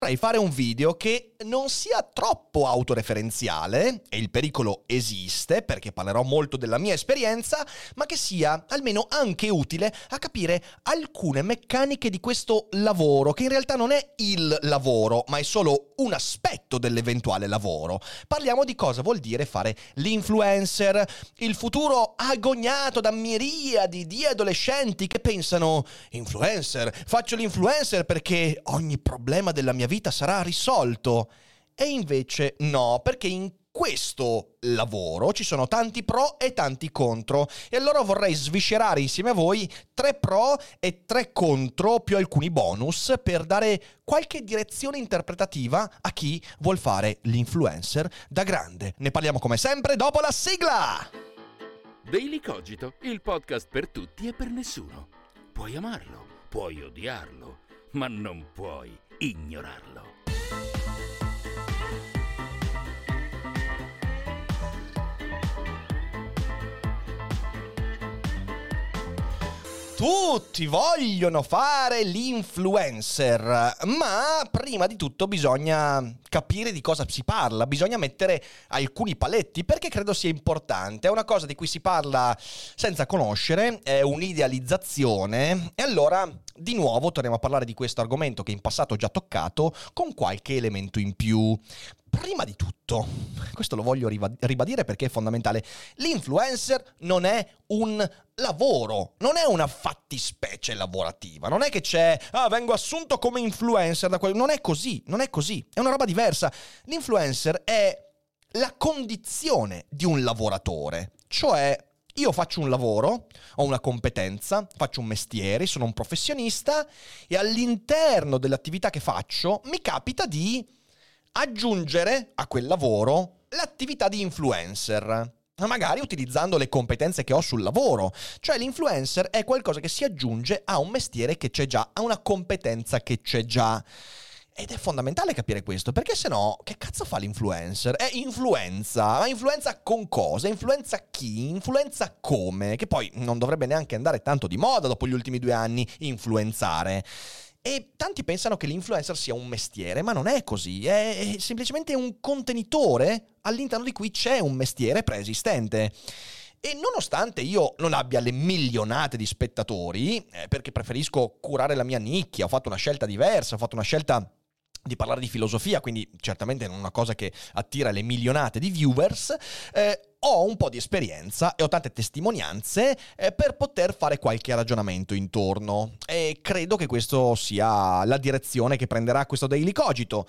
Vorrei fare un video che non sia troppo autoreferenziale, e il pericolo esiste perché parlerò molto della mia esperienza, ma che sia almeno anche utile a capire alcune meccaniche di questo lavoro, che in realtà non è il lavoro, ma è solo un aspetto dell'eventuale lavoro. Parliamo di cosa vuol dire fare l'influencer, il futuro agognato da miriadi di adolescenti che pensano influencer, faccio l'influencer perché ogni problema della mia vita sarà risolto. E invece no, perché in questo lavoro ci sono tanti pro e tanti contro e allora vorrei sviscerare insieme a voi tre pro e tre contro più alcuni bonus per dare qualche direzione interpretativa a chi vuol fare l'influencer da grande. Ne parliamo come sempre dopo la sigla! Daily Cogito, il podcast per tutti e per nessuno. Puoi amarlo, puoi odiarlo, ma non puoi ignorarlo. Tutti vogliono fare l'influencer, ma prima di tutto bisogna capire di cosa si parla, bisogna mettere alcuni paletti perché credo sia importante, è una cosa di cui si parla senza conoscere, è un'idealizzazione e allora di nuovo torniamo a parlare di questo argomento che in passato ho già toccato con qualche elemento in più. Prima di tutto, questo lo voglio ribadire perché è fondamentale, l'influencer non è un lavoro, non è una fattispecie lavorativa, non è che c'è, ah, vengo assunto come influencer da quel... Non è così, non è così, è una roba diversa. L'influencer è la condizione di un lavoratore, cioè io faccio un lavoro, ho una competenza, faccio un mestiere, sono un professionista e all'interno dell'attività che faccio mi capita di aggiungere a quel lavoro l'attività di influencer magari utilizzando le competenze che ho sul lavoro. Cioè l'influencer è qualcosa che si aggiunge a un mestiere che c'è già, a una competenza che c'è già. Ed è fondamentale capire questo, perché se no, che cazzo fa l'influencer? È influenza, ma influenza con cosa? Influenza chi? Influenza come? Che poi non dovrebbe neanche andare tanto di moda dopo gli ultimi due anni influenzare. E tanti pensano che l'influencer sia un mestiere, ma non è così, è semplicemente un contenitore all'interno di cui c'è un mestiere preesistente. E nonostante io non abbia le milionate di spettatori, eh, perché preferisco curare la mia nicchia, ho fatto una scelta diversa, ho fatto una scelta di parlare di filosofia, quindi certamente non una cosa che attira le milionate di viewers, eh, ho un po' di esperienza e ho tante testimonianze eh, per poter fare qualche ragionamento intorno e credo che questa sia la direzione che prenderà questo Daily Cogito.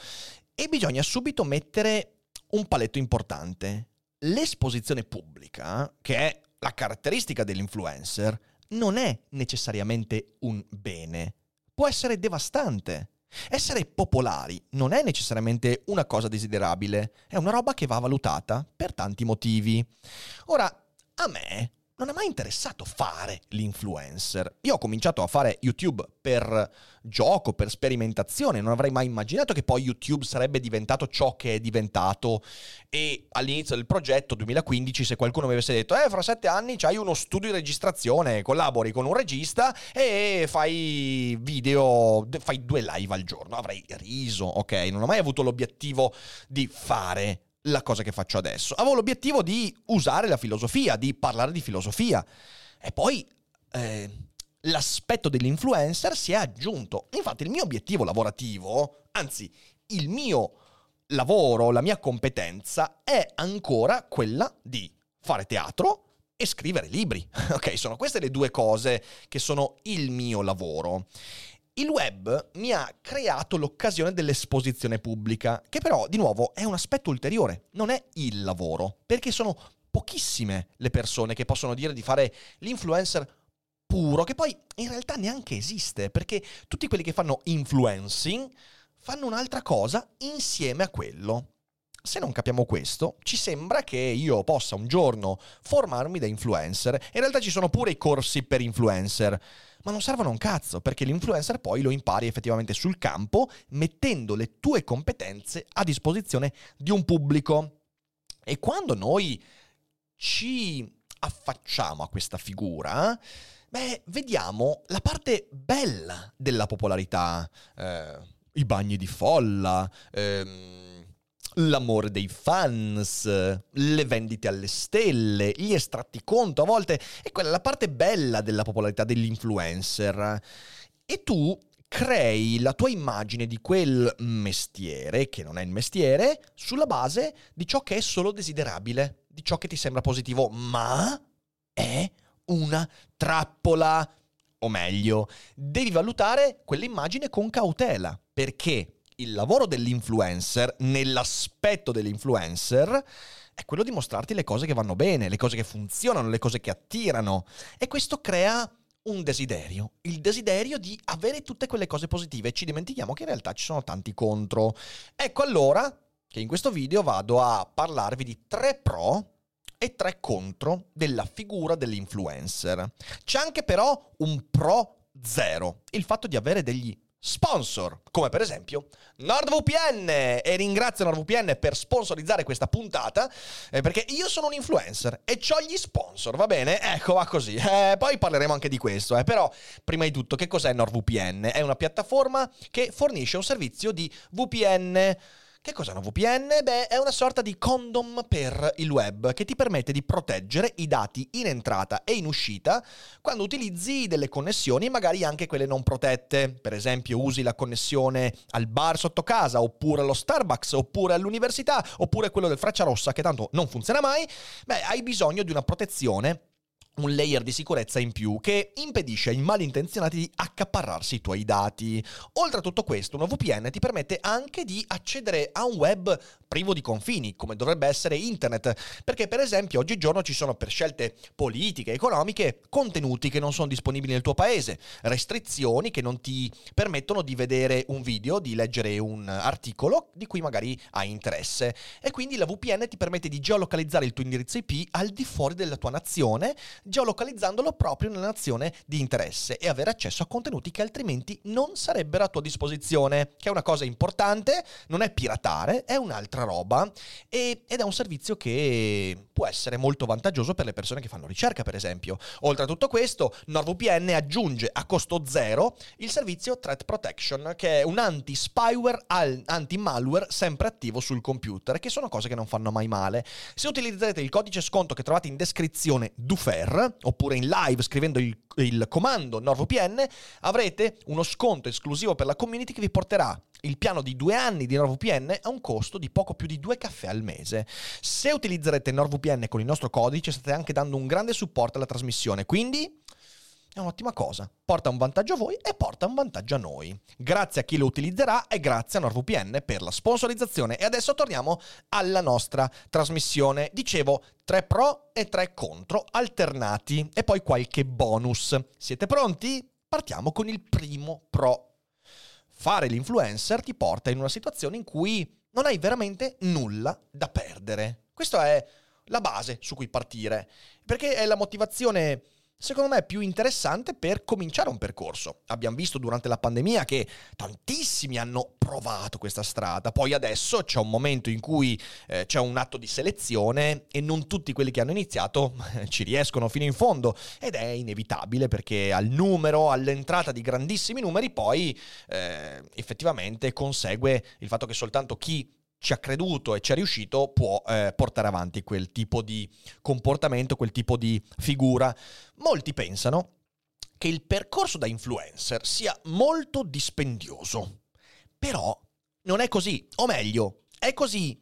E bisogna subito mettere un paletto importante. L'esposizione pubblica, che è la caratteristica dell'influencer, non è necessariamente un bene. Può essere devastante. Essere popolari non è necessariamente una cosa desiderabile, è una roba che va valutata per tanti motivi. Ora, a me non è mai interessato fare l'influencer. Io ho cominciato a fare YouTube per gioco, per sperimentazione, non avrei mai immaginato che poi YouTube sarebbe diventato ciò che è diventato e all'inizio del progetto 2015 se qualcuno mi avesse detto eh fra sette anni c'hai uno studio di registrazione, collabori con un regista e fai video, fai due live al giorno, avrei riso, ok? Non ho mai avuto l'obiettivo di fare la cosa che faccio adesso. Avevo l'obiettivo di usare la filosofia, di parlare di filosofia. E poi eh, l'aspetto dell'influencer si è aggiunto. Infatti il mio obiettivo lavorativo, anzi il mio lavoro, la mia competenza è ancora quella di fare teatro e scrivere libri. Ok, sono queste le due cose che sono il mio lavoro. Il web mi ha creato l'occasione dell'esposizione pubblica, che però, di nuovo, è un aspetto ulteriore, non è il lavoro, perché sono pochissime le persone che possono dire di fare l'influencer puro, che poi in realtà neanche esiste, perché tutti quelli che fanno influencing fanno un'altra cosa insieme a quello. Se non capiamo questo, ci sembra che io possa un giorno formarmi da influencer. In realtà ci sono pure i corsi per influencer, ma non servono un cazzo, perché l'influencer poi lo impari effettivamente sul campo, mettendo le tue competenze a disposizione di un pubblico. E quando noi ci affacciamo a questa figura, beh, vediamo la parte bella della popolarità. Eh, I bagni di folla. Ehm, l'amore dei fans, le vendite alle stelle, gli estratti conto a volte, è quella la parte bella della popolarità dell'influencer. E tu crei la tua immagine di quel mestiere, che non è il mestiere, sulla base di ciò che è solo desiderabile, di ciò che ti sembra positivo, ma è una trappola. O meglio, devi valutare quell'immagine con cautela, perché il lavoro dell'influencer, nell'aspetto dell'influencer, è quello di mostrarti le cose che vanno bene, le cose che funzionano, le cose che attirano. E questo crea un desiderio, il desiderio di avere tutte quelle cose positive. Ci dimentichiamo che in realtà ci sono tanti contro. Ecco allora che in questo video vado a parlarvi di tre pro e tre contro della figura dell'influencer. C'è anche però un pro zero, il fatto di avere degli sponsor, come per esempio NordVPN. E ringrazio NordVPN per sponsorizzare questa puntata, eh, perché io sono un influencer e ho gli sponsor, va bene? Ecco, va così. Eh, poi parleremo anche di questo, eh. però prima di tutto, che cos'è NordVPN? È una piattaforma che fornisce un servizio di VPN che cos'è una VPN? Beh, è una sorta di condom per il web che ti permette di proteggere i dati in entrata e in uscita quando utilizzi delle connessioni, magari anche quelle non protette. Per esempio, usi la connessione al bar sotto casa, oppure allo Starbucks, oppure all'università, oppure quello del Frecciarossa che tanto non funziona mai. Beh, hai bisogno di una protezione un layer di sicurezza in più che impedisce ai malintenzionati di accaparrarsi i tuoi dati. Oltre a tutto questo, una VPN ti permette anche di accedere a un web privo di confini, come dovrebbe essere internet, perché per esempio oggigiorno ci sono per scelte politiche, economiche, contenuti che non sono disponibili nel tuo paese, restrizioni che non ti permettono di vedere un video, di leggere un articolo di cui magari hai interesse. E quindi la VPN ti permette di geolocalizzare il tuo indirizzo IP al di fuori della tua nazione, geolocalizzandolo proprio nella nazione di interesse e avere accesso a contenuti che altrimenti non sarebbero a tua disposizione, che è una cosa importante, non è piratare, è un'altra roba e, ed è un servizio che può essere molto vantaggioso per le persone che fanno ricerca, per esempio. Oltre a tutto questo, NordVPN aggiunge a costo zero il servizio Threat Protection, che è un anti-spyware, anti-malware sempre attivo sul computer, che sono cose che non fanno mai male. Se utilizzate il codice sconto che trovate in descrizione DUFER, oppure in live scrivendo il, il comando NordVPN, avrete uno sconto esclusivo per la community che vi porterà il piano di due anni di NordVPN a un costo di poco più di due caffè al mese. Se utilizzerete NordVPN con il nostro codice state anche dando un grande supporto alla trasmissione, quindi è un'ottima cosa. Porta un vantaggio a voi e porta un vantaggio a noi. Grazie a chi lo utilizzerà e grazie a NordVPN per la sponsorizzazione. E adesso torniamo alla nostra trasmissione. Dicevo, 3 pro e 3 contro, alternati e poi qualche bonus. Siete pronti? Partiamo con il primo pro. Fare l'influencer ti porta in una situazione in cui non hai veramente nulla da perdere. Questa è la base su cui partire, perché è la motivazione secondo me più interessante per cominciare un percorso. Abbiamo visto durante la pandemia che tantissimi hanno provato questa strada, poi adesso c'è un momento in cui eh, c'è un atto di selezione e non tutti quelli che hanno iniziato ci riescono fino in fondo ed è inevitabile perché al numero, all'entrata di grandissimi numeri poi eh, effettivamente consegue il fatto che soltanto chi ci ha creduto e ci è riuscito può eh, portare avanti quel tipo di comportamento, quel tipo di figura. Molti pensano che il percorso da influencer sia molto dispendioso, però non è così, o meglio, è così,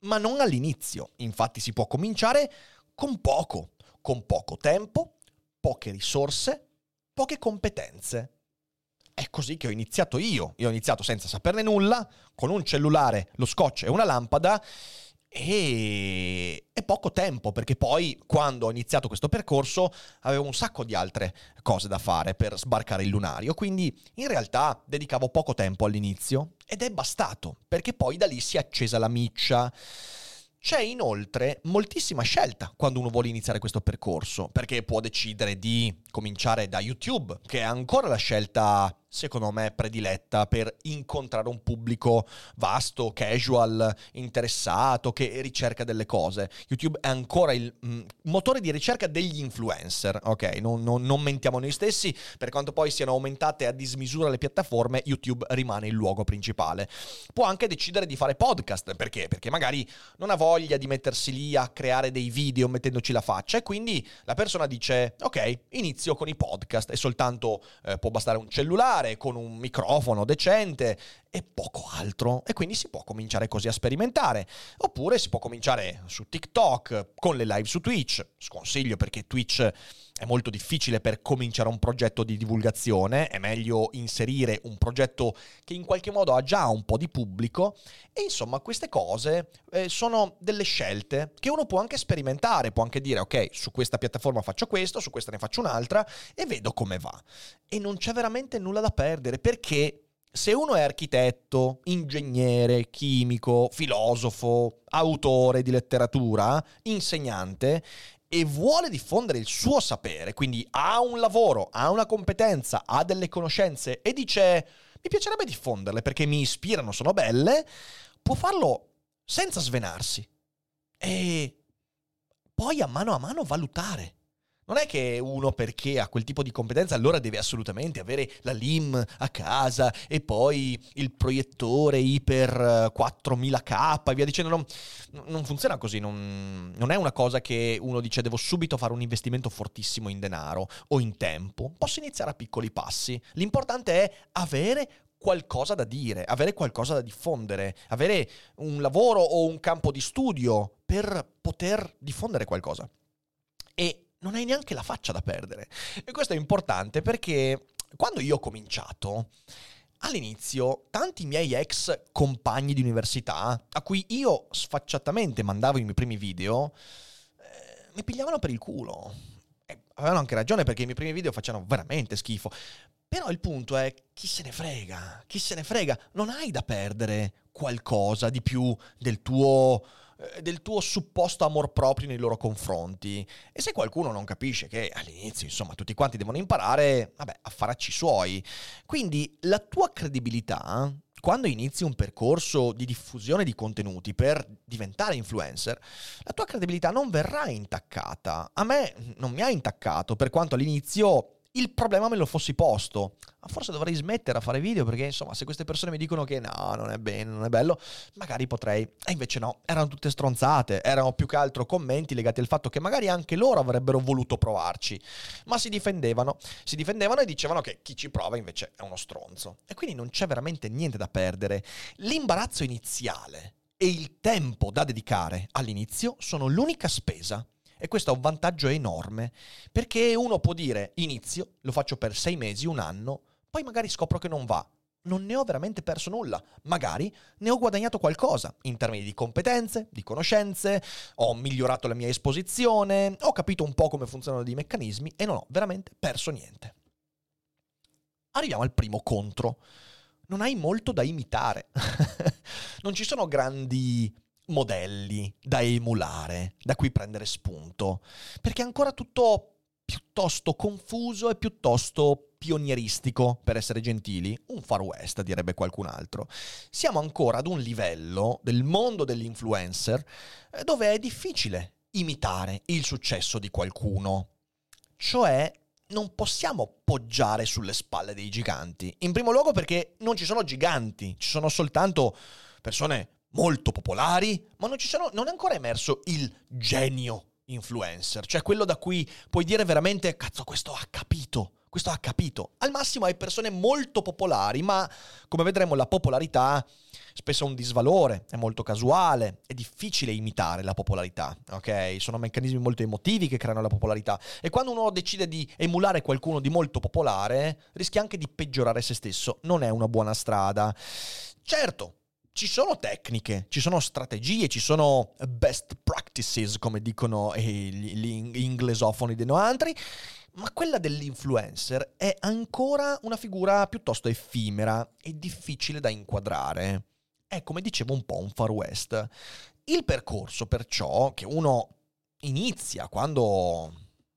ma non all'inizio. Infatti si può cominciare con poco, con poco tempo, poche risorse, poche competenze. È così che ho iniziato io. Io ho iniziato senza saperne nulla, con un cellulare, lo scotch e una lampada. e è poco tempo perché poi quando ho iniziato questo percorso avevo un sacco di altre cose da fare per sbarcare il lunario, quindi in realtà dedicavo poco tempo all'inizio ed è bastato perché poi da lì si è accesa la miccia. C'è inoltre moltissima scelta quando uno vuole iniziare questo percorso, perché può decidere di cominciare da YouTube, che è ancora la scelta secondo me, prediletta per incontrare un pubblico vasto, casual, interessato, che ricerca delle cose. YouTube è ancora il mm, motore di ricerca degli influencer, ok? Non, non, non, mentiamo noi stessi, per quanto poi siano aumentate a dismisura le piattaforme, YouTube rimane il luogo principale. Può anche decidere di fare podcast, perché? Perché magari non ha voglia di mettersi lì a creare dei video mettendoci la faccia e quindi la persona dice, ok, inizio con i podcast e soltanto eh, può bastare un cellulare, con un microfono decente e poco altro. E quindi si può cominciare così a sperimentare. Oppure si può cominciare su TikTok, con le live su Twitch. Sconsiglio perché Twitch è molto difficile per cominciare un progetto di divulgazione, è meglio inserire un progetto che in qualche modo ha già un po' di pubblico e insomma queste cose eh, sono delle scelte che uno può anche sperimentare, può anche dire ok, su questa piattaforma faccio questo, su questa ne faccio un'altra e vedo come va. E non c'è veramente nulla da perdere perché se uno è architetto, ingegnere, chimico, filosofo, autore di letteratura, insegnante e vuole diffondere il suo sapere, quindi ha un lavoro, ha una competenza, ha delle conoscenze e dice mi piacerebbe diffonderle perché mi ispirano, sono belle, può farlo senza svenarsi e poi a mano a mano valutare non è che uno perché ha quel tipo di competenza allora deve assolutamente avere la LIM a casa e poi il proiettore iper 4000K e via dicendo. Non, non funziona così, non, non, è una cosa che uno dice devo subito fare un investimento fortissimo in denaro o in tempo. Posso iniziare a piccoli passi. L'importante è avere qualcosa da dire, avere qualcosa da diffondere, avere un lavoro o un campo di studio per poter diffondere qualcosa. E non hai neanche la faccia da perdere. E questo è importante perché quando io ho cominciato, all'inizio tanti miei ex compagni di università, a cui io sfacciatamente mandavo i miei primi video, eh, mi pigliavano per il culo. E avevano anche ragione perché i miei primi video facevano veramente schifo. Però il punto è, chi se ne frega? Chi se ne frega? Non hai da perdere qualcosa di più del tuo del tuo supposto amor proprio nei loro confronti. E se qualcuno non capisce che all'inizio, insomma, tutti quanti devono imparare, vabbè, affaracci suoi. Quindi la tua credibilità, quando inizi un percorso di diffusione di contenuti per diventare influencer, la tua credibilità non verrà intaccata. A me non mi ha intaccato, per quanto all'inizio il problema me lo fossi posto. Ma forse dovrei smettere a fare video perché, insomma, se queste persone mi dicono che no, non è bene, non è bello, magari potrei. E invece no, erano tutte stronzate, erano più che altro commenti legati al fatto che magari anche loro avrebbero voluto provarci. Ma si difendevano, si difendevano e dicevano che chi ci prova invece è uno stronzo. E quindi non c'è veramente niente da perdere. L'imbarazzo iniziale e il tempo da dedicare all'inizio sono l'unica spesa e questo ha un vantaggio enorme, perché uno può dire inizio, lo faccio per sei mesi, un anno, poi magari scopro che non va. Non ne ho veramente perso nulla, magari ne ho guadagnato qualcosa in termini di competenze, di conoscenze, ho migliorato la mia esposizione, ho capito un po' come funzionano dei meccanismi e non ho veramente perso niente. Arriviamo al primo contro. Non hai molto da imitare. non ci sono grandi modelli da emulare, da cui prendere spunto, perché è ancora tutto piuttosto confuso e piuttosto pionieristico, per essere gentili, un far west direbbe qualcun altro. Siamo ancora ad un livello del mondo dell'influencer eh, dove è difficile imitare il successo di qualcuno. Cioè, non possiamo poggiare sulle spalle dei giganti. In primo luogo perché non ci sono giganti, ci sono soltanto persone molto popolari, ma non, sono, non è ancora emerso il genio influencer, cioè quello da cui puoi dire veramente, cazzo, questo ha capito, questo ha capito. Al massimo hai persone molto popolari, ma come vedremo la popolarità spesso è un disvalore, è molto casuale, è difficile imitare la popolarità, ok? Sono meccanismi molto emotivi che creano la popolarità e quando uno decide di emulare qualcuno di molto popolare, rischia anche di peggiorare se stesso, non è una buona strada. Certo, ci sono tecniche, ci sono strategie, ci sono best practices, come dicono gli inglesofoni dei noantri, ma quella dell'influencer è ancora una figura piuttosto effimera e difficile da inquadrare. È come dicevo un po' un far west. Il percorso perciò che uno inizia quando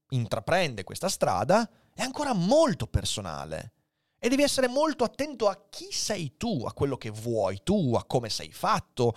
intraprende questa strada è ancora molto personale. E devi essere molto attento a chi sei tu, a quello che vuoi tu, a come sei fatto.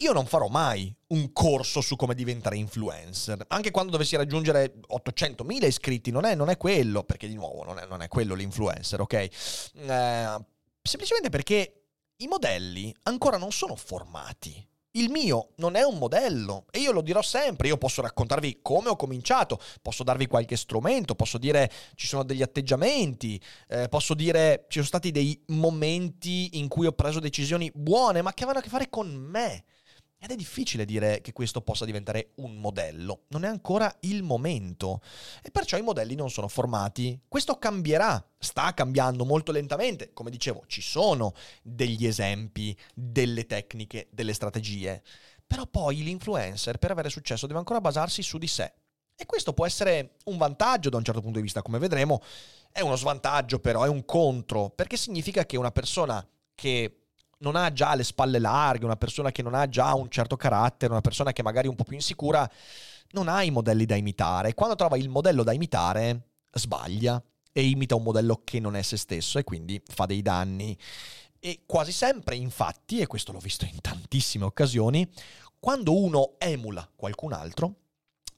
Io non farò mai un corso su come diventare influencer, anche quando dovessi raggiungere 800.000 iscritti, non è, non è quello, perché di nuovo non è, non è quello l'influencer, ok? Eh, semplicemente perché i modelli ancora non sono formati. Il mio non è un modello e io lo dirò sempre, io posso raccontarvi come ho cominciato, posso darvi qualche strumento, posso dire ci sono degli atteggiamenti, eh, posso dire ci sono stati dei momenti in cui ho preso decisioni buone ma che avevano a che fare con me. Ed è difficile dire che questo possa diventare un modello, non è ancora il momento. E perciò i modelli non sono formati. Questo cambierà, sta cambiando molto lentamente, come dicevo ci sono degli esempi, delle tecniche, delle strategie, però poi l'influencer per avere successo deve ancora basarsi su di sé. E questo può essere un vantaggio da un certo punto di vista, come vedremo, è uno svantaggio però, è un contro, perché significa che una persona che non ha già le spalle larghe, una persona che non ha già un certo carattere, una persona che magari è un po' più insicura, non ha i modelli da imitare. Quando trova il modello da imitare, sbaglia e imita un modello che non è se stesso e quindi fa dei danni. E quasi sempre, infatti, e questo l'ho visto in tantissime occasioni, quando uno emula qualcun altro,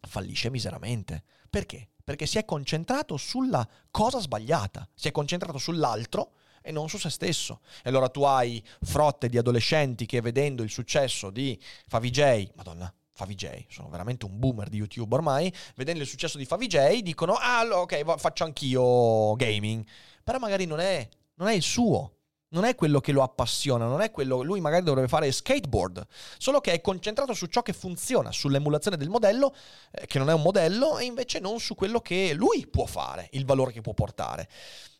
fallisce miseramente. Perché? Perché si è concentrato sulla cosa sbagliata, si è concentrato sull'altro e non su se stesso. E allora tu hai frotte di adolescenti che vedendo il successo di Favij, madonna, Favij, sono veramente un boomer di YouTube ormai, vedendo il successo di Favij dicono ah ok faccio anch'io gaming, però magari non è, non è il suo, non è quello che lo appassiona, non è quello. Lui magari dovrebbe fare skateboard, solo che è concentrato su ciò che funziona, sull'emulazione del modello, eh, che non è un modello, e invece non su quello che lui può fare, il valore che può portare.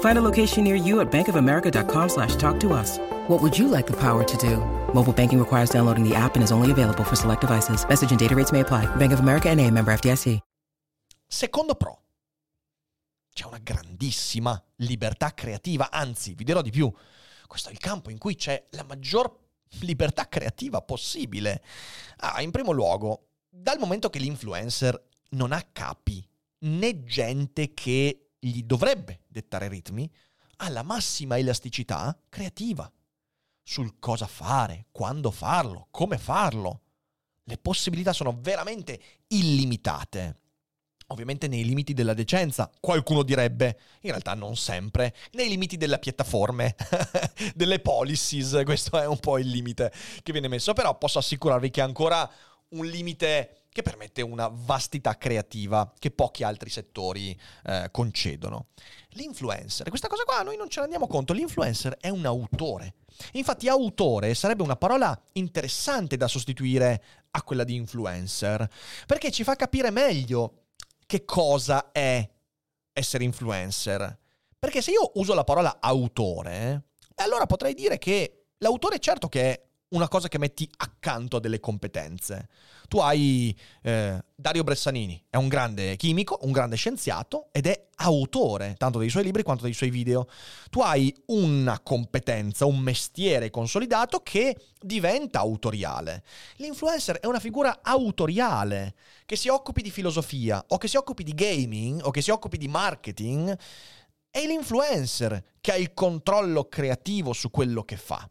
Find a location near you at bankofamerica.com slash talk to us. What would you like the power to do? Mobile banking requires downloading the app and is only available for select devices. Message and data rates may apply. Bank of America NA, member FDIC. Secondo pro. C'è una grandissima libertà creativa, anzi, vi dirò di più. Questo è il campo in cui c'è la maggior libertà creativa possibile. Ah, in primo luogo, dal momento che l'influencer non ha capi né gente che gli dovrebbe dettare ritmi, ha la massima elasticità creativa sul cosa fare, quando farlo, come farlo. Le possibilità sono veramente illimitate. Ovviamente nei limiti della decenza, qualcuno direbbe, in realtà non sempre, nei limiti delle piattaforme, delle policies, questo è un po' il limite che viene messo, però posso assicurarvi che è ancora un limite che permette una vastità creativa che pochi altri settori eh, concedono. L'influencer, questa cosa qua noi non ce ne rendiamo conto, l'influencer è un autore. Infatti autore sarebbe una parola interessante da sostituire a quella di influencer, perché ci fa capire meglio che cosa è essere influencer. Perché se io uso la parola autore, allora potrei dire che l'autore certo che è una cosa che metti accanto a delle competenze. Tu hai eh, Dario Bressanini, è un grande chimico, un grande scienziato ed è autore tanto dei suoi libri quanto dei suoi video. Tu hai una competenza, un mestiere consolidato che diventa autoriale. L'influencer è una figura autoriale che si occupi di filosofia o che si occupi di gaming o che si occupi di marketing. È l'influencer che ha il controllo creativo su quello che fa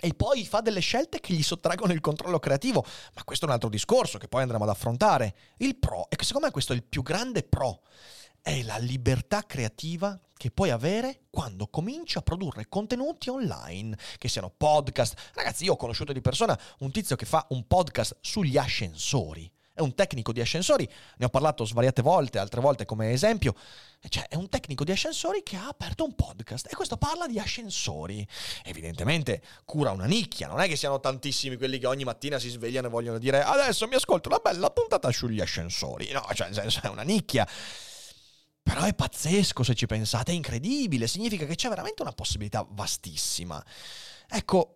e poi fa delle scelte che gli sottraggono il controllo creativo. Ma questo è un altro discorso che poi andremo ad affrontare. Il pro, e secondo me questo è il più grande pro, è la libertà creativa che puoi avere quando cominci a produrre contenuti online, che siano podcast. Ragazzi, io ho conosciuto di persona un tizio che fa un podcast sugli ascensori. È un tecnico di ascensori, ne ho parlato svariate volte, altre volte come esempio, cioè è un tecnico di ascensori che ha aperto un podcast e questo parla di ascensori. Evidentemente cura una nicchia, non è che siano tantissimi quelli che ogni mattina si svegliano e vogliono dire adesso mi ascolto una bella puntata sugli ascensori, no, cioè nel senso è una nicchia. Però è pazzesco se ci pensate, è incredibile, significa che c'è veramente una possibilità vastissima. Ecco,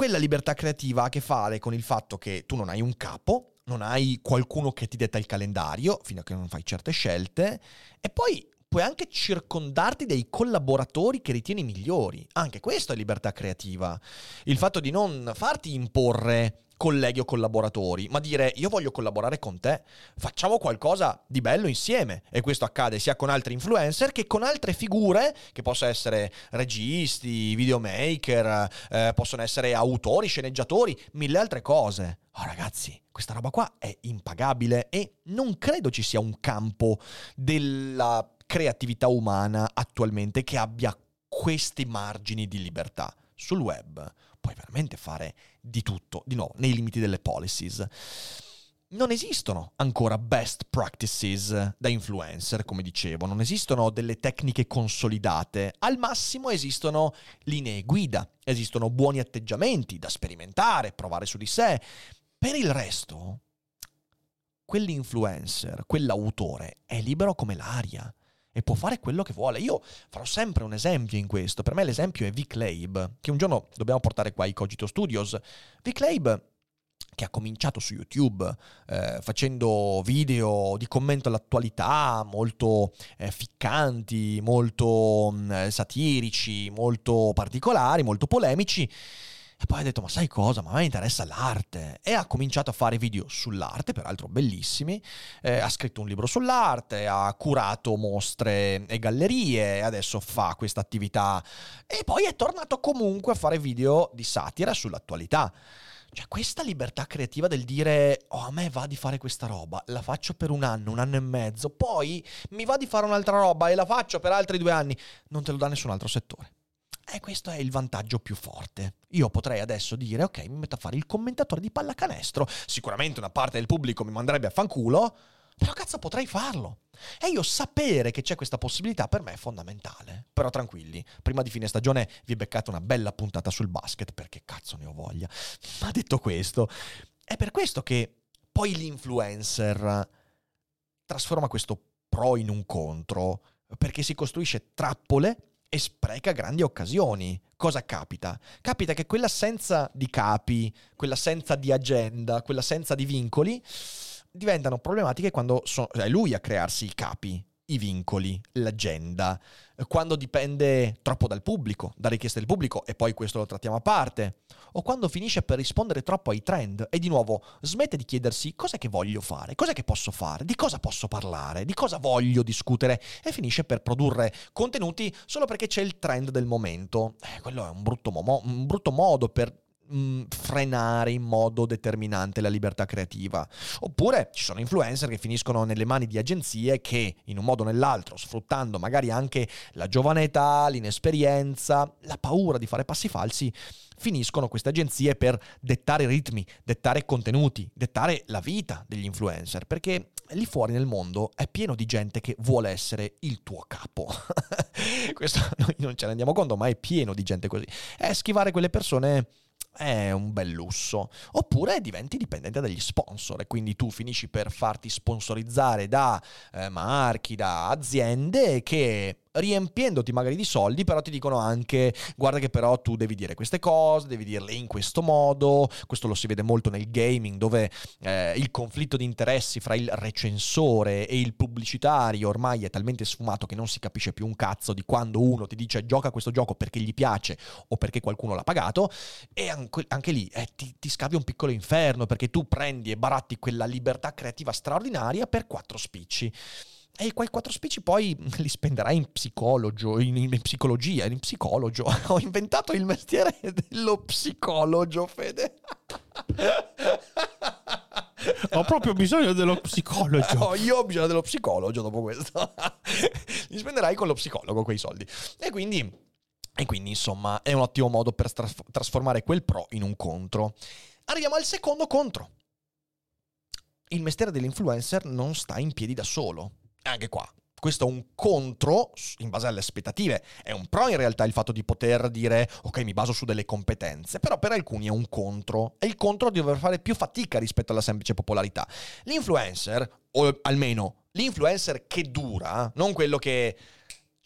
quella libertà creativa ha a che fare con il fatto che tu non hai un capo, non hai qualcuno che ti detta il calendario fino a che non fai certe scelte e poi puoi anche circondarti dei collaboratori che ritieni migliori. Anche questo è libertà creativa. Il fatto di non farti imporre colleghi o collaboratori, ma dire io voglio collaborare con te, facciamo qualcosa di bello insieme. E questo accade sia con altri influencer che con altre figure, che possono essere registi, videomaker, eh, possono essere autori, sceneggiatori, mille altre cose. Oh ragazzi, questa roba qua è impagabile e non credo ci sia un campo della creatività umana attualmente che abbia questi margini di libertà. Sul web puoi veramente fare di tutto, di nuovo, nei limiti delle policies. Non esistono ancora best practices da influencer, come dicevo, non esistono delle tecniche consolidate, al massimo esistono linee guida, esistono buoni atteggiamenti da sperimentare, provare su di sé. Per il resto, quell'influencer, quell'autore è libero come l'aria e può fare quello che vuole. Io farò sempre un esempio in questo. Per me l'esempio è Vic Leib, che un giorno dobbiamo portare qua ai Cogito Studios. Vic Leib che ha cominciato su YouTube eh, facendo video di commento all'attualità molto eh, ficcanti, molto mh, mm, satirici, molto particolari, molto polemici e poi ha detto, ma sai cosa? Ma a me interessa l'arte. E ha cominciato a fare video sull'arte, peraltro bellissimi. Eh, ha scritto un libro sull'arte, ha curato mostre e gallerie, adesso fa questa attività. E poi è tornato comunque a fare video di satira sull'attualità. Cioè, questa libertà creativa del dire, oh, a me va di fare questa roba, la faccio per un anno, un anno e mezzo, poi mi va di fare un'altra roba e la faccio per altri due anni, non te lo dà nessun altro settore. E questo è il vantaggio più forte. Io potrei adesso dire, ok, mi metto a fare il commentatore di pallacanestro. Sicuramente una parte del pubblico mi manderebbe a fanculo, però cazzo potrei farlo. E io sapere che c'è questa possibilità per me è fondamentale. Però tranquilli, prima di fine stagione vi beccate una bella puntata sul basket, perché cazzo ne ho voglia. Ma detto questo, è per questo che poi l'influencer trasforma questo pro in un contro, perché si costruisce trappole e spreca grandi occasioni. Cosa capita? Capita che quell'assenza di capi, quell'assenza di agenda, quell'assenza di vincoli diventano problematiche quando so- è lui a crearsi i capi, i vincoli, l'agenda, quando dipende troppo dal pubblico, da richieste del pubblico e poi questo lo trattiamo a parte, o quando finisce per rispondere troppo ai trend e di nuovo smette di chiedersi cos'è che voglio fare, cos'è che posso fare, di cosa posso parlare, di cosa voglio discutere? E finisce per produrre contenuti solo perché c'è il trend del momento. Eh, quello è un brutto, mo- un brutto modo per mh, frenare in modo determinante la libertà creativa. Oppure ci sono influencer che finiscono nelle mani di agenzie che in un modo o nell'altro, sfruttando magari anche la giovane età, l'inesperienza, la paura di fare passi falsi, finiscono queste agenzie per dettare ritmi, dettare contenuti, dettare la vita degli influencer, perché lì fuori nel mondo è pieno di gente che vuole essere il tuo capo. Questo noi non ce ne rendiamo conto, ma è pieno di gente così. È schivare quelle persone è un bel lusso. Oppure diventi dipendente dagli sponsor e quindi tu finisci per farti sponsorizzare da eh, marchi, da aziende che riempiendoti magari di soldi, però ti dicono anche guarda che però tu devi dire queste cose, devi dirle in questo modo, questo lo si vede molto nel gaming dove eh, il conflitto di interessi fra il recensore e il pubblicitario ormai è talmente sfumato che non si capisce più un cazzo di quando uno ti dice gioca questo gioco perché gli piace o perché qualcuno l'ha pagato e anche, anche lì eh, ti, ti scavi un piccolo inferno perché tu prendi e baratti quella libertà creativa straordinaria per quattro spicci. E quei quattro spicci poi li spenderai in psicologo, in, in psicologia, in psicologo. Ho inventato il mestiere dello psicologo, Fede. Ho proprio bisogno dello psicologo. Oh, io ho bisogno dello psicologo dopo questo. Li spenderai con lo psicologo quei soldi. E quindi... E quindi, insomma, è un ottimo modo per trasformare quel pro in un contro. Arriviamo al secondo contro. il mestiere dell'influencer non sta in piedi da solo. Anche qua, questo è un contro in base alle aspettative, è un pro in realtà il fatto di poter dire ok mi baso su delle competenze, però per alcuni è un contro, è il contro di dover fare più fatica rispetto alla semplice popolarità. L'influencer, o almeno l'influencer che dura, non quello che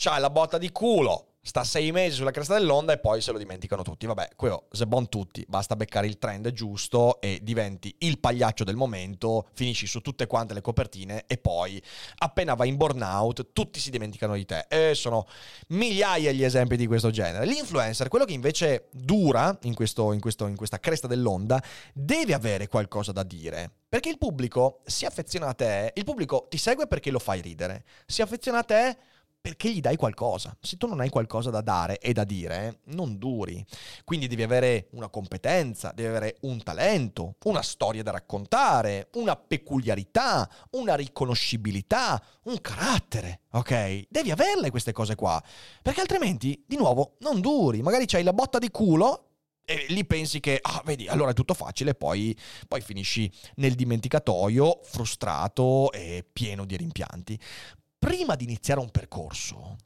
ha la botta di culo, sta sei mesi sulla cresta dell'onda e poi se lo dimenticano tutti. Vabbè, quello se bon tutti, basta beccare il trend giusto e diventi il pagliaccio del momento, finisci su tutte quante le copertine e poi appena vai in burnout tutti si dimenticano di te. E sono migliaia gli esempi di questo genere. L'influencer, quello che invece dura in, questo, in, questo, in questa cresta dell'onda, deve avere qualcosa da dire. Perché il pubblico si affeziona a te, il pubblico ti segue perché lo fai ridere, si affeziona a te perché gli dai qualcosa. Se tu non hai qualcosa da dare e da dire, non duri. Quindi devi avere una competenza, devi avere un talento, una storia da raccontare, una peculiarità, una riconoscibilità, un carattere, ok? Devi averle queste cose qua, perché altrimenti, di nuovo, non duri. Magari c'hai la botta di culo e lì pensi che, ah, vedi, allora è tutto facile, poi, poi finisci nel dimenticatoio, frustrato e pieno di rimpianti prima di iniziare un percorso,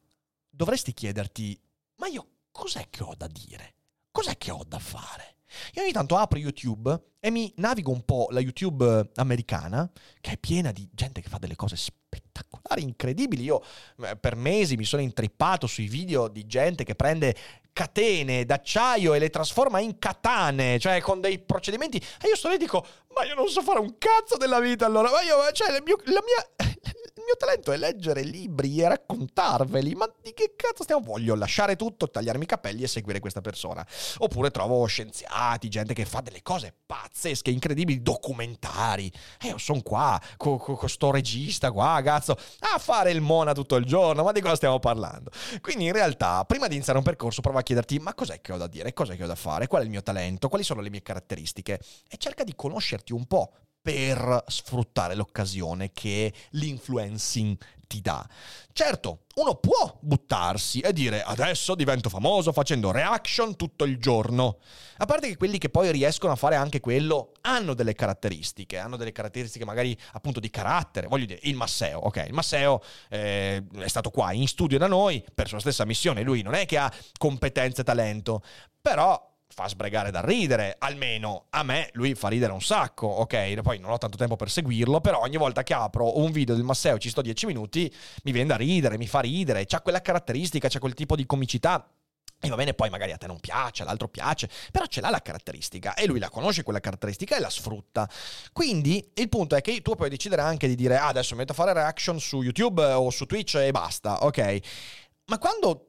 dovresti chiederti, ma io cos'è che ho da dire? Cos'è che ho da fare? Io ogni tanto apro YouTube e mi navigo un po' la YouTube americana, che è piena di gente che fa delle cose spettacolari, incredibili. Io eh, per mesi mi sono intrippato sui video di gente che prende catene d'acciaio e le trasforma in katane, cioè con dei procedimenti. E io sto lì e dico, ma io non so fare un cazzo della vita allora, ma io, cioè, la mia mio talento è leggere libri e raccontarveli, ma di che cazzo stiamo? Voglio lasciare tutto, tagliarmi i capelli e seguire questa persona. Oppure trovo scienziati, gente che fa delle cose pazzesche, incredibili, documentari. E io sono qua, con co, co sto regista qua, cazzo, a fare il mona tutto il giorno, ma di cosa stiamo parlando? Quindi in realtà, prima di iniziare un percorso, prova a chiederti, ma cos'è che ho da dire? Cos'è che ho da fare? Qual è il mio talento? Quali sono le mie caratteristiche? E cerca di conoscerti un po' per sfruttare l'occasione che l'influencing ti dà. Certo, uno può buttarsi e dire adesso divento famoso facendo reaction tutto il giorno. A parte che quelli che poi riescono a fare anche quello hanno delle caratteristiche, hanno delle caratteristiche magari appunto di carattere. Voglio dire, il Masseo, ok, il Masseo eh, è stato qua in studio da noi per sua stessa missione, lui non è che ha competenze e talento, però fa sbregare da ridere, almeno a me lui fa ridere un sacco, ok? Poi non ho tanto tempo per seguirlo, però ogni volta che apro un video del Masseo e ci sto 10 minuti, mi viene da ridere, mi fa ridere, c'ha quella caratteristica, c'ha quel tipo di comicità. E va bene, poi magari a te non piace, all'altro piace, però ce l'ha la caratteristica e lui la conosce quella caratteristica e la sfrutta. Quindi il punto è che tu puoi decidere anche di dire ah, adesso mi metto a fare reaction su YouTube o su Twitch e basta, ok? Ma quando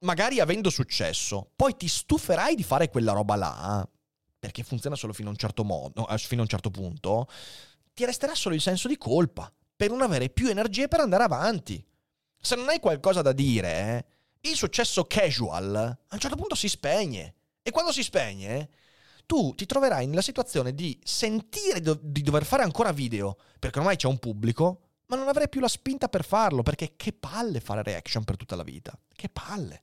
magari avendo successo, poi ti stuferai di fare quella roba là, perché funziona solo fino a un certo modo, eh, fino a un certo punto, ti resterà solo il senso di colpa per non avere più energie per andare avanti. Se non hai qualcosa da dire, il successo casual a un certo punto si spegne. E quando si spegne, tu ti troverai nella situazione di sentire di dover fare ancora video, perché ormai c'è un pubblico, ma non avrei più la spinta per farlo, perché che palle fare reaction per tutta la vita. Che palle.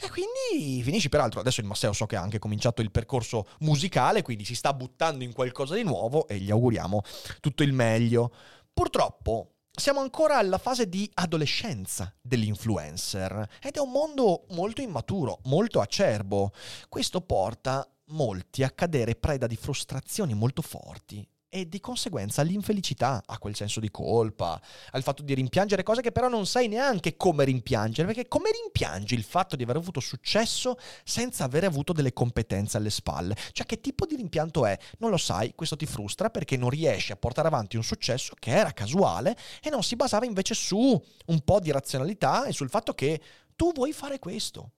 E quindi finisci, peraltro, adesso il Masseo so che ha anche cominciato il percorso musicale, quindi si sta buttando in qualcosa di nuovo e gli auguriamo tutto il meglio. Purtroppo siamo ancora alla fase di adolescenza dell'influencer ed è un mondo molto immaturo, molto acerbo. Questo porta molti a cadere preda di frustrazioni molto forti e di conseguenza l'infelicità, a quel senso di colpa, al fatto di rimpiangere cose che però non sai neanche come rimpiangere, perché come rimpiangi il fatto di aver avuto successo senza aver avuto delle competenze alle spalle? Cioè che tipo di rimpianto è? Non lo sai, questo ti frustra perché non riesci a portare avanti un successo che era casuale e non si basava invece su un po' di razionalità e sul fatto che tu vuoi fare questo.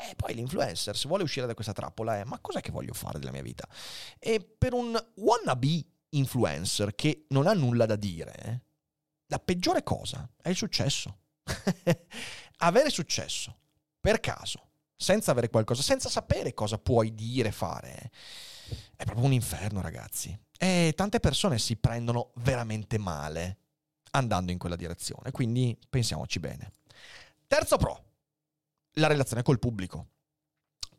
E poi l'influencer, se vuole uscire da questa trappola, è ma cos'è che voglio fare della mia vita? E per un wannabe influencer che non ha nulla da dire, la peggiore cosa è il successo. avere successo per caso, senza avere qualcosa, senza sapere cosa puoi dire, fare, è proprio un inferno, ragazzi. E tante persone si prendono veramente male andando in quella direzione, quindi pensiamoci bene. Terzo pro la relazione col pubblico.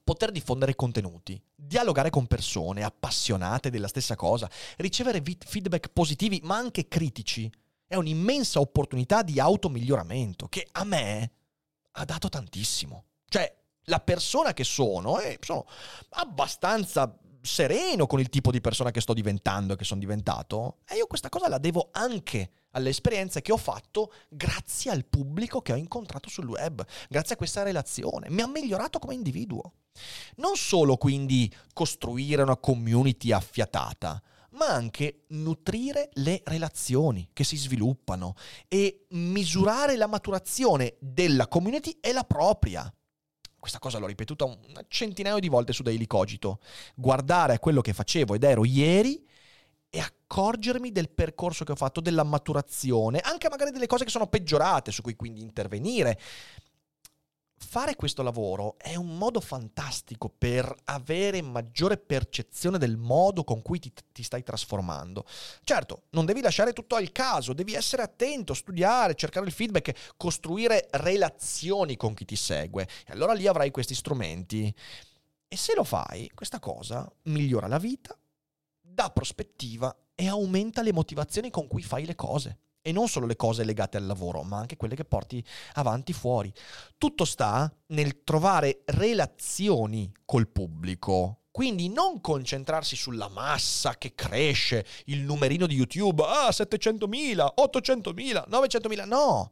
poter diffondere contenuti, dialogare con persone appassionate della stessa cosa, ricevere feedback positivi ma anche critici, è un'immensa opportunità di automiglioramento che a me ha dato tantissimo. Cioè, la persona che sono, e sono abbastanza sereno con il tipo di persona che sto diventando e che sono diventato, e io questa cosa la devo anche alle esperienze che ho fatto grazie al pubblico che ho incontrato sul web, grazie a questa relazione. Mi ha migliorato come individuo. Non solo quindi costruire una community affiatata, ma anche nutrire le relazioni che si sviluppano e misurare la maturazione della community e la propria. Questa cosa l'ho ripetuta un centinaio di volte su Daily Cogito. Guardare a quello che facevo ed ero ieri e accorgermi del percorso che ho fatto, della maturazione, anche magari delle cose che sono peggiorate, su cui quindi intervenire. Fare questo lavoro è un modo fantastico per avere maggiore percezione del modo con cui ti, ti, stai trasformando. Certo, non devi lasciare tutto al caso, devi essere attento, studiare, cercare il feedback, costruire relazioni con chi ti segue. E allora lì avrai questi strumenti. E se lo fai, questa cosa migliora la vita, dà prospettiva e aumenta le motivazioni con cui fai le cose. E non solo le cose legate al lavoro, ma anche quelle che porti avanti fuori. Tutto sta nel trovare relazioni col pubblico. Quindi non concentrarsi sulla massa che cresce, il numerino di YouTube, ah, 700.000, 800.000, 900.000, no.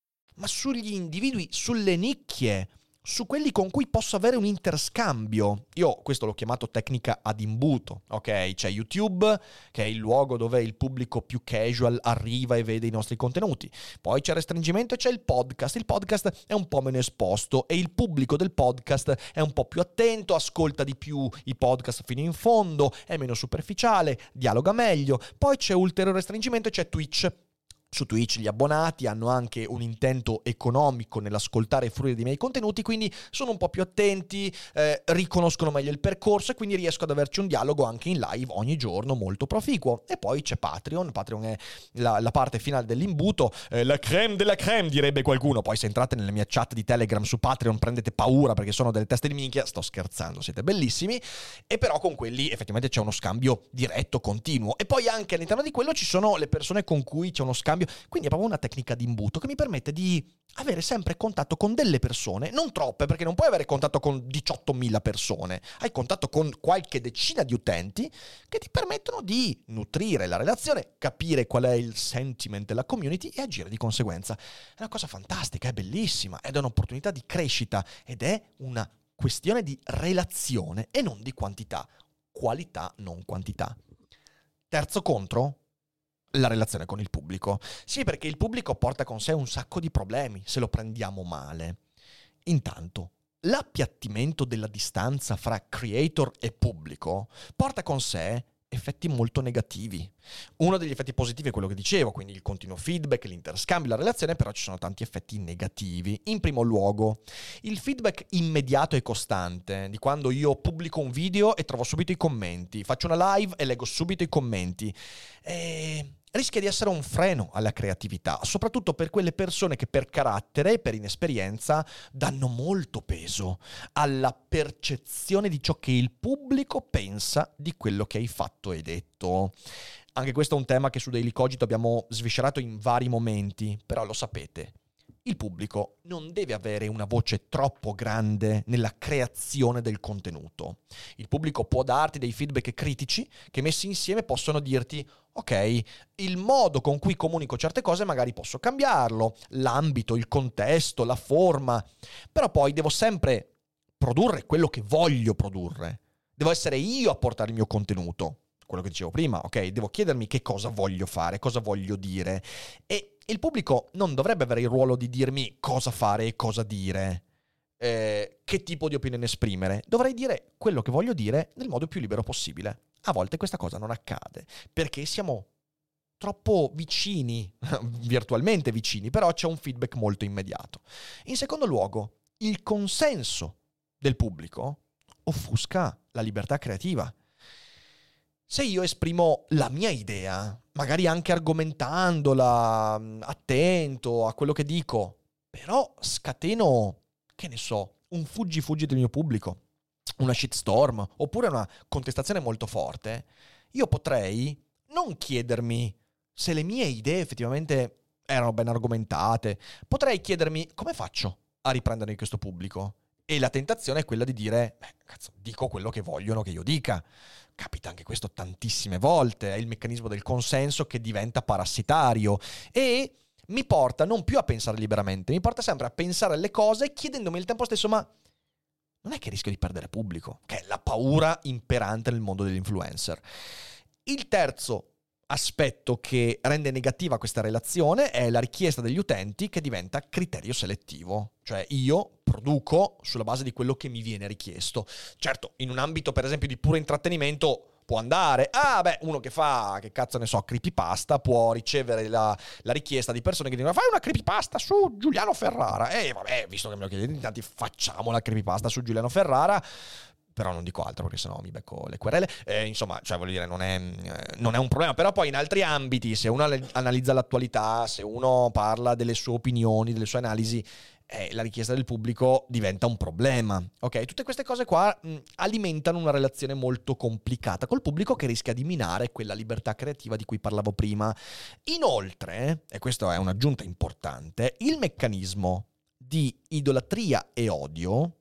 Ma sugli individui, sulle nicchie, su quelli con cui posso avere un interscambio. Io questo l'ho chiamato tecnica ad imbuto, ok? C'è YouTube, che è il luogo dove il pubblico più casual arriva e vede i nostri contenuti. Poi c'è restringimento e c'è il podcast. Il podcast è un po' meno esposto e il pubblico del podcast è un po' più attento, ascolta di più i podcast fino in fondo, è meno superficiale, dialoga meglio. Poi c'è ulteriore restringimento e c'è Twitch su Twitch gli abbonati hanno anche un intento economico nell'ascoltare e fruire dei miei contenuti, quindi sono un po' più attenti, eh, riconoscono meglio il percorso e quindi riesco ad averci un dialogo anche in live ogni giorno molto proficuo. E poi c'è Patreon, Patreon è la, la parte finale dell'imbuto, eh, la creme della creme direbbe qualcuno, poi se entrate nella mia chat di Telegram su Patreon prendete paura perché sono delle teste di minchia, sto scherzando, siete bellissimi, e però con quelli effettivamente c'è uno scambio diretto, continuo. E poi anche all'interno di quello ci sono le persone con cui c'è uno scambio quindi è proprio una tecnica di imbuto che mi permette di avere sempre contatto con delle persone, non troppe, perché non puoi avere contatto con 18.000 persone, hai contatto con qualche decina di utenti che ti permettono di nutrire la relazione, capire qual è il sentiment della community e agire di conseguenza. È una cosa fantastica, è bellissima, ed è un'opportunità di crescita ed è una questione di relazione e non di quantità. Qualità, non quantità. Terzo contro, la relazione con il pubblico. Sì, perché il pubblico porta con sé un sacco di problemi se lo prendiamo male. Intanto, l'appiattimento della distanza fra creator e pubblico porta con sé effetti molto negativi. Uno degli effetti positivi è quello che dicevo, quindi il continuo feedback, l'interscambio, la relazione, però ci sono tanti effetti negativi. In primo luogo, il feedback immediato e costante, di quando io pubblico un video e trovo subito i commenti, faccio una live e leggo subito i commenti. E rischia di essere un freno alla creatività, soprattutto per quelle persone che per carattere e per inesperienza danno molto peso alla percezione di ciò che il pubblico pensa di quello che hai fatto e detto. Anche questo è un tema che su Daily Cogito abbiamo sviscerato in vari momenti, però lo sapete. Il pubblico non deve avere una voce troppo grande nella creazione del contenuto. Il pubblico può darti dei feedback critici che messi insieme possono dirti ok, il modo con cui comunico certe cose magari posso cambiarlo, l'ambito, il contesto, la forma, però poi devo sempre produrre quello che voglio produrre. Devo essere io a portare il mio contenuto quello che dicevo prima, ok? Devo chiedermi che cosa voglio fare, cosa voglio dire. E il pubblico non dovrebbe avere il ruolo di dirmi cosa fare e cosa dire. eh, che tipo di opinione esprimere, dovrei dire quello che voglio dire nel modo più libero possibile. A volte questa cosa non accade perché siamo troppo vicini, virtualmente vicini, però c'è un feedback molto immediato. In secondo luogo, il consenso del pubblico offusca la libertà creativa. Se io esprimo la mia idea, magari anche argomentandola, mm, attento a quello che dico, però scateno, che ne so, un fuggi-fuggi del mio pubblico, una shitstorm, oppure una contestazione molto forte, io potrei non chiedermi se le mie idee effettivamente erano ben argomentate, potrei chiedermi come faccio a riprendere questo pubblico. E la tentazione è quella di dire, beh, cazzo, dico quello che vogliono che io dica. Capita anche questo tantissime volte, è il meccanismo del consenso che diventa parassitario e mi porta non più a pensare liberamente, mi porta sempre a pensare alle cose chiedendomi al tempo stesso, ma non è che rischio di perdere pubblico, che è la paura imperante nel mondo dell'influencer. Il terzo aspetto che rende negativa questa relazione è la richiesta degli utenti che diventa criterio selettivo. Cioè io produco sulla base di quello che mi viene richiesto. Certo, in un ambito per esempio di puro intrattenimento può andare. Ah, beh, uno che fa, che cazzo ne so, creepypasta può ricevere la, la richiesta di persone che dicono fai una creepypasta su Giuliano Ferrara. E vabbè, visto che me lo chiedete, intanto facciamo la creepypasta su Giuliano Ferrara però non dico altro perché sennò mi becco le querele. Eh, insomma, cioè voglio dire, non è, eh, non è, un problema. Però poi in altri ambiti, se uno analizza l'attualità, se uno parla delle sue opinioni, delle sue analisi, eh, la richiesta del pubblico diventa un problema. Ok? Tutte queste cose qua mh, alimentano una relazione molto complicata col pubblico che rischia di minare quella libertà creativa di cui parlavo prima. Inoltre, e questa è un'aggiunta importante, il meccanismo di idolatria e odio,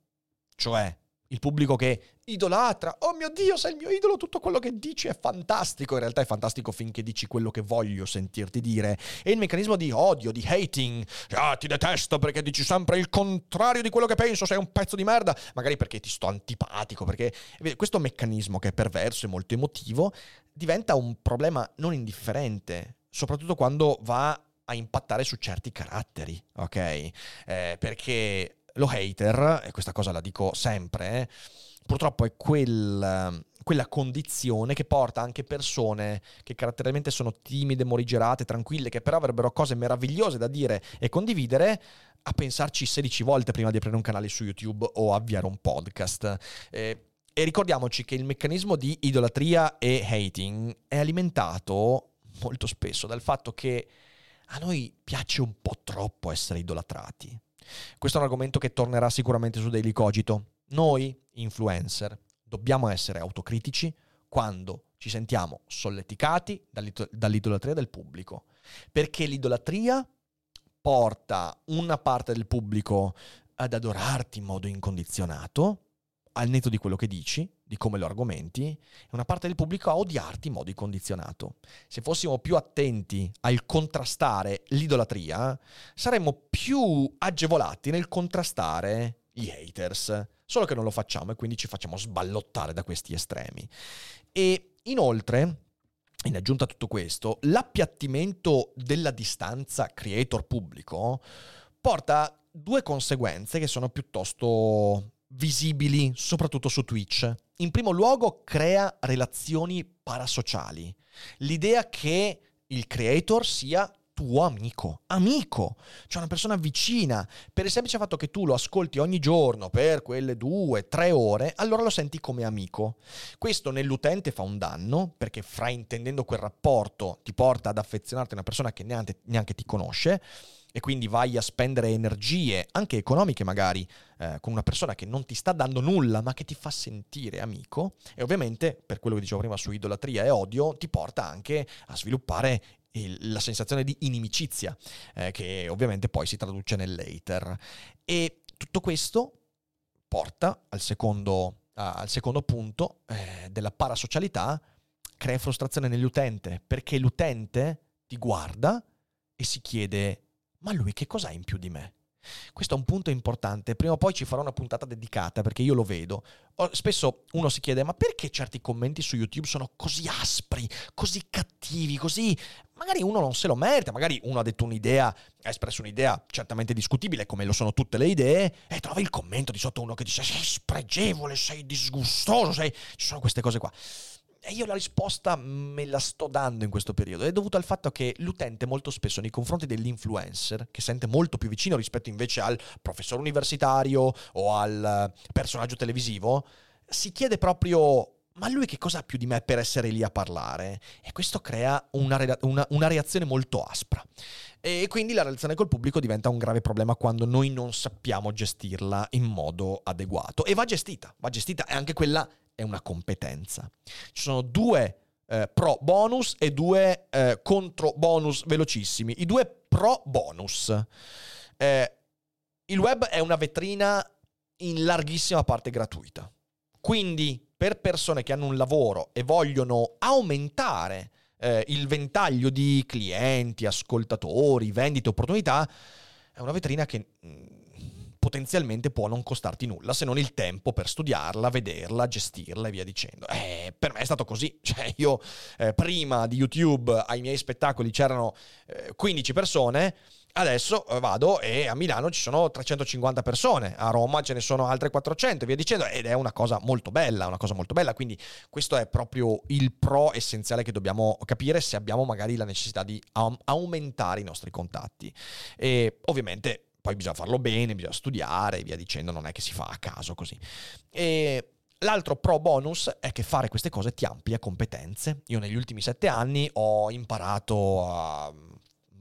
cioè il pubblico che idolatra, oh mio Dio, sei il mio idolo, tutto quello che dici è fantastico, in realtà è fantastico finché dici quello che voglio sentirti dire. E il meccanismo di odio, di hating, ah ti detesto perché dici sempre il contrario di quello che penso, sei un pezzo di merda, magari perché ti sto antipatico, perché questo meccanismo che è perverso e molto emotivo diventa un problema non indifferente, soprattutto quando va a impattare su certi caratteri, ok? Eh, perché lo hater, e questa cosa la dico sempre, purtroppo è quel, quella condizione che porta anche persone che caratterialmente sono timide, morigerate, tranquille, che però avrebbero cose meravigliose da dire e condividere, a pensarci 16 volte prima di aprire un canale su YouTube o avviare un podcast. Eh, e ricordiamoci che il meccanismo di idolatria e hating è alimentato molto spesso dal fatto che a noi piace un po' troppo essere idolatrati. Questo è un argomento che tornerà sicuramente su Daily Cogito. Noi, influencer, dobbiamo essere autocritici quando ci sentiamo solleticati dall'idolatria del pubblico. Perché l'idolatria porta una parte del pubblico ad adorarti in modo incondizionato, al netto di quello che dici, di come lo argomenti, e una parte del pubblico a odiarti in modo incondizionato. Se fossimo più attenti al contrastare l'idolatria, saremmo più agevolati nel contrastare gli haters. Solo che non lo facciamo e quindi ci facciamo sballottare da questi estremi. E inoltre, in aggiunta a tutto questo, l'appiattimento della distanza creator-pubblico porta due conseguenze che sono piuttosto visibili soprattutto su Twitch. In primo luogo crea relazioni parasociali. L'idea che il creator sia tuo amico, amico, cioè una persona vicina, per il semplice fatto che tu lo ascolti ogni giorno per quelle due, tre ore, allora lo senti come amico. Questo nell'utente fa un danno, perché fraintendendo quel rapporto ti porta ad affezionarti a una persona che neanche, neanche ti conosce, e quindi vai a spendere energie, anche economiche magari, eh, con una persona che non ti sta dando nulla ma che ti fa sentire amico e ovviamente, per quello che dicevo prima su idolatria e odio, ti porta anche a sviluppare il, la sensazione di inimicizia, eh, che ovviamente poi si traduce nell'hater. E tutto questo porta al secondo, uh, al secondo punto eh, della parasocialità, crea frustrazione nell'utente, perché l'utente ti guarda e si chiede ma lui che cos'ha in più di me? Questo è un punto importante. Prima o poi ci farò una puntata dedicata perché io lo vedo. Spesso uno si chiede: ma perché certi commenti su YouTube sono così aspri, così cattivi, così. Magari uno non se lo merita, magari uno ha detto un'idea, ha espresso un'idea certamente discutibile, come lo sono tutte le idee, e trovi il commento di sotto uno che dice: sei spregevole, sei disgustoso, sei. Ci sono queste cose qua. E io la risposta me la sto dando in questo periodo. È dovuto al fatto che l'utente molto spesso nei confronti dell'influencer, che sente molto più vicino rispetto invece al professore universitario o al personaggio televisivo, si chiede proprio ma lui che cosa ha più di me per essere lì a parlare? E questo crea una, una, una, reazione molto aspra. E quindi la relazione col pubblico diventa un grave problema quando noi non sappiamo gestirla in modo adeguato. E va gestita, va gestita, e anche quella è una competenza. Ci sono due eh, pro bonus e due eh, contro bonus velocissimi. I due pro bonus. Eh, il web è una vetrina in larghissima parte gratuita. Quindi per persone che hanno un lavoro e vogliono aumentare eh, il ventaglio di clienti, ascoltatori, vendite, opportunità, è una vetrina che mm, potenzialmente può non costarti nulla se non il tempo per studiarla, vederla, gestirla e via dicendo. Eh, per me è stato così, cioè io eh, prima di YouTube ai miei spettacoli c'erano eh, 15 persone, Adesso eh, vado e a Milano ci sono 350 persone, a Roma ce ne sono altre 400 e via dicendo ed è una cosa molto bella, una cosa molto bella, quindi questo è proprio il pro essenziale che dobbiamo capire se abbiamo magari la necessità di aumentare i nostri contatti. E ovviamente poi bisogna farlo bene, bisogna studiare e via dicendo, non è che si fa a caso così. E L'altro pro bonus è che fare queste cose ti amplia competenze. Io negli ultimi sette anni ho imparato a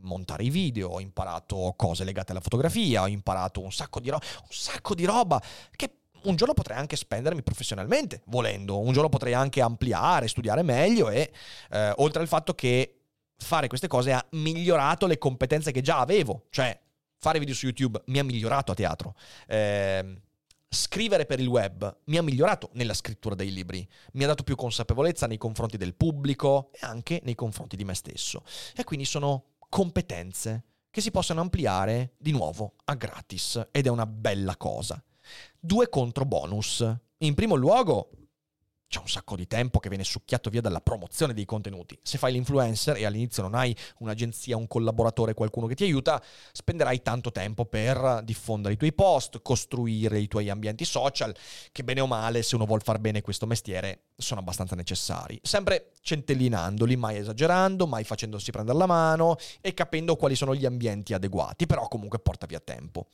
montare i video, ho imparato cose legate alla fotografia, ho imparato un sacco di, ro- un sacco di roba che un giorno potrei anche spendermi professionalmente, volendo. Un giorno potrei anche ampliare, studiare meglio e eh, oltre al fatto che fare queste cose ha migliorato le competenze che già avevo. Cioè, fare video su YouTube mi ha migliorato a teatro. Eh, scrivere per il web mi ha migliorato nella scrittura dei libri, mi ha dato più consapevolezza nei confronti del pubblico e anche nei confronti di me stesso. E quindi sono competenze che si possono ampliare di nuovo a gratis ed è una bella cosa. Due contro bonus. In primo luogo, c'è un sacco di tempo che viene succhiato via dalla promozione dei contenuti. Se fai l'influencer e all'inizio non hai un'agenzia, un collaboratore, qualcuno che ti aiuta, spenderai tanto tempo per diffondere i tuoi post, costruire i tuoi ambienti social, che bene o male, se uno vuole far bene questo mestiere, sono abbastanza necessari. Sempre centellinandoli, mai esagerando, mai facendosi prendere la mano e capendo quali sono gli ambienti adeguati, però comunque porta via tempo.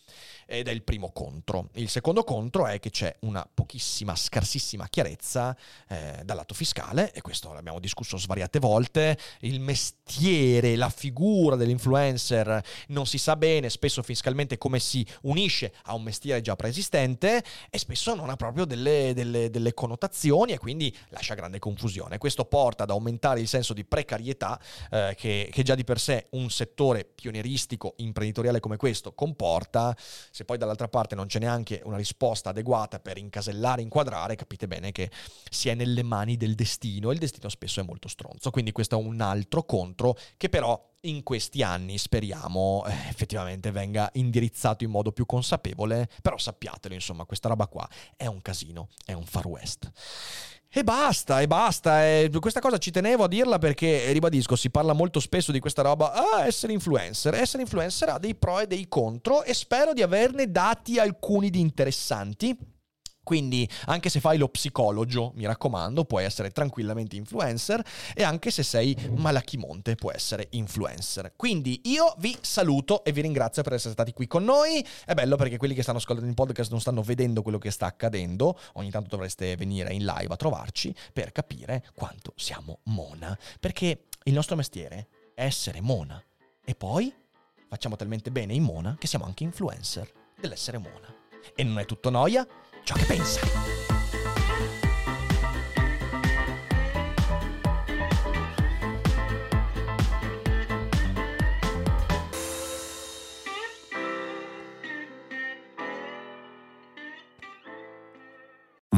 Ed è il primo contro. Il secondo contro è che c'è una pochissima, scarsissima chiarezza eh, dal lato fiscale, e questo l'abbiamo discusso svariate volte, il mestiere, la figura dell'influencer non si sa bene spesso fiscalmente come si unisce a un mestiere già preesistente e spesso non ha proprio delle, delle, delle connotazioni e quindi lascia grande confusione. Questo porta ad aumentare il senso di precarietà eh, che, che già di per sé un settore pionieristico, imprenditoriale come questo comporta. Se poi dall'altra parte non c'è neanche una risposta adeguata per incasellare, inquadrare, capite bene che si è nelle mani del destino e il destino spesso è molto stronzo. Quindi questo è un altro contro che però in questi anni speriamo eh, effettivamente venga indirizzato in modo più consapevole, però sappiatelo, insomma, questa roba qua è un casino, è un far west. E basta, e basta. E questa cosa ci tenevo a dirla perché, ribadisco, si parla molto spesso di questa roba. Ah, essere influencer. Essere influencer ha dei pro e dei contro e spero di averne dati alcuni di interessanti quindi anche se fai lo psicologo, mi raccomando, puoi essere tranquillamente influencer e anche se sei malachimonte puoi essere influencer. Quindi io vi saluto e vi ringrazio per essere stati qui con noi. È bello perché quelli che stanno ascoltando il podcast non stanno vedendo quello che sta accadendo. Ogni tanto dovreste venire in live a trovarci per capire quanto siamo mona. Perché il nostro mestiere è essere mona. E poi facciamo talmente bene in mona che siamo anche influencer dell'essere mona. E non è tutto noia? Ciò che pensa.